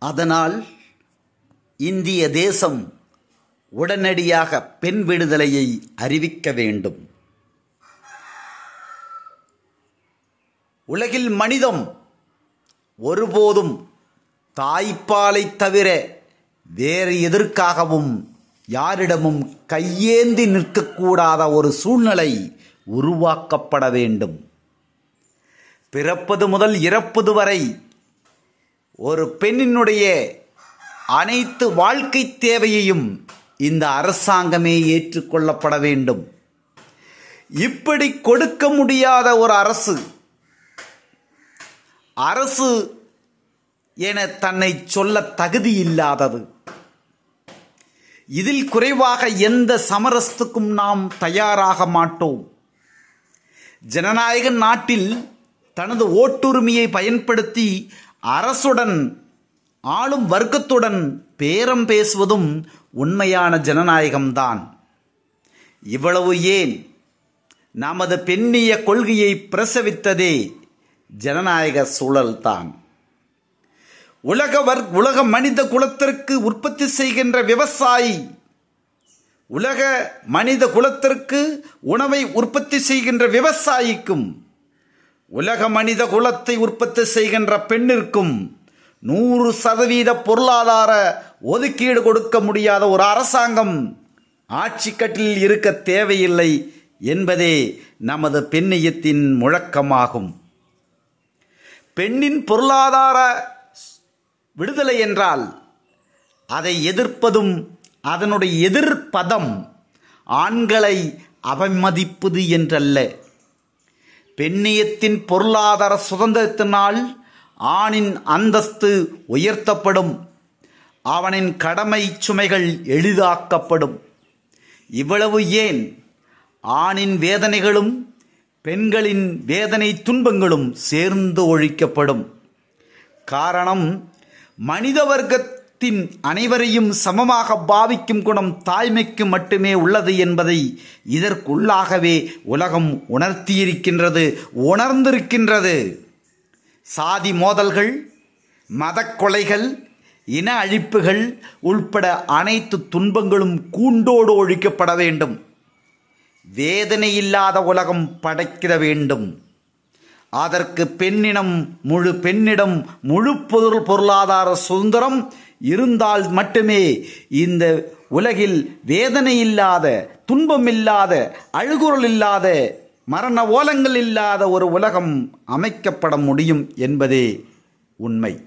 அதனால் இந்திய தேசம் உடனடியாக பெண் விடுதலையை அறிவிக்க வேண்டும். உலகில் மனிதம் ஒருபோதும் தாய்ப்பாலை தவிர வேறு எதற்காகவும் யாரிடமும் கையேந்தி நிற்கக்கூடாத ஒரு சூழ்நிலை உருவாக்கப்பட வேண்டும். பிறப்பது முதல் இறப்பது வரை ஒரு பெண்ணினுடைய அனைத்து வாழ்க்கை தேவையையும் இந்த அரசாங்கமே ஏற்றுக்கொள்ளப்பட வேண்டும். இப்படி கொடுக்க முடியாத ஒரு அரசு அரசு என தன்னை சொல்ல தகுதி இல்லாதது. இதில் குறைவாக எந்த சமரசத்துக்கும் நாம் தயாராக மாட்டோம். ஜனநாயக நாட்டில் தனது ஓட்டுரிமையை பயன்படுத்தி அரசுடன் ஆளும் வர்க்கத்துடன் பேரம் பேசுவதும் உண்மையான ஜனநாயகம்தான். இவ்வளவு ஏன்? நமது பெண்ணிய கொள்கையை பிரசவித்ததே ஜனநாயக சூழல்தான். உலக வர் உலக மனித குலத்திற்கு உற்பத்தி செய்கின்ற விவசாயி உலக மனித குலத்திற்கு உணவை உற்பத்தி செய்கின்ற விவசாயிக்கும் உலக மனித குலத்தை உற்பத்தி செய்கின்ற பெண்ணிற்கும் நூறு சதவீத பொருளாதார ஒதுக்கீடு கொடுக்க முடியாத ஒரு அரசாங்கம் ஆட்சி கட்டில் இருக்க தேவையில்லை என்பதே நமது பெண்ணியத்தின் முழக்கமாகும். பெண்ணின் பொருளாதார விடுதலை என்றால் அதை எதிர்ப்பதும் அதனுடைய எதிர்ப்பதம் ஆண்களை அவமதிப்பது என்றல்ல. பெண்ணியத்தின் பொருளாதார சுதந்திரத்தினால் ஆணின் அந்தஸ்து உயர்த்தப்படும். அவனின் கடமை சுமைகள் எளிதாக்கப்படும். இவ்வளவு ஏன்? ஆணின் வேதனைகளும் பெண்களின் வேதனை துன்பங்களும் சேர்ந்து ஒழிக்கப்படும். காரணம் மனித வர்க்க தின் அனைவரையும் சமமாக பாவிக்கும் குணம் தாய்மைக்கு மட்டுமே உள்ளது என்பதை இதற்குள்ளாகவே உலகம் உணர்த்தியிருக்கின்றது உணர்ந்திருக்கின்றது. சாதி மோதல்கள் மதக்கொலைகள் இன அழிப்புகள் உள்பட அனைத்து துன்பங்களும் கூண்டோடு ஒழிக்கப்பட வேண்டும். வேதனை இல்லாத உலகம் படைக்கிட வேண்டும். அதற்கு பெண்ணினம் முழு பெண்ணிடம் முழு பொருள் பொருளாதார சுதந்திரம் இருந்தால் மட்டுமே இந்த உலகில் வேதனை இல்லாத துன்பம் இல்லாத அழுகுறல் இல்லாத மரண ஓலங்கள் இல்லாத ஒரு உலகம் அமைக்கப்பட முடியும் என்பதே உண்மை.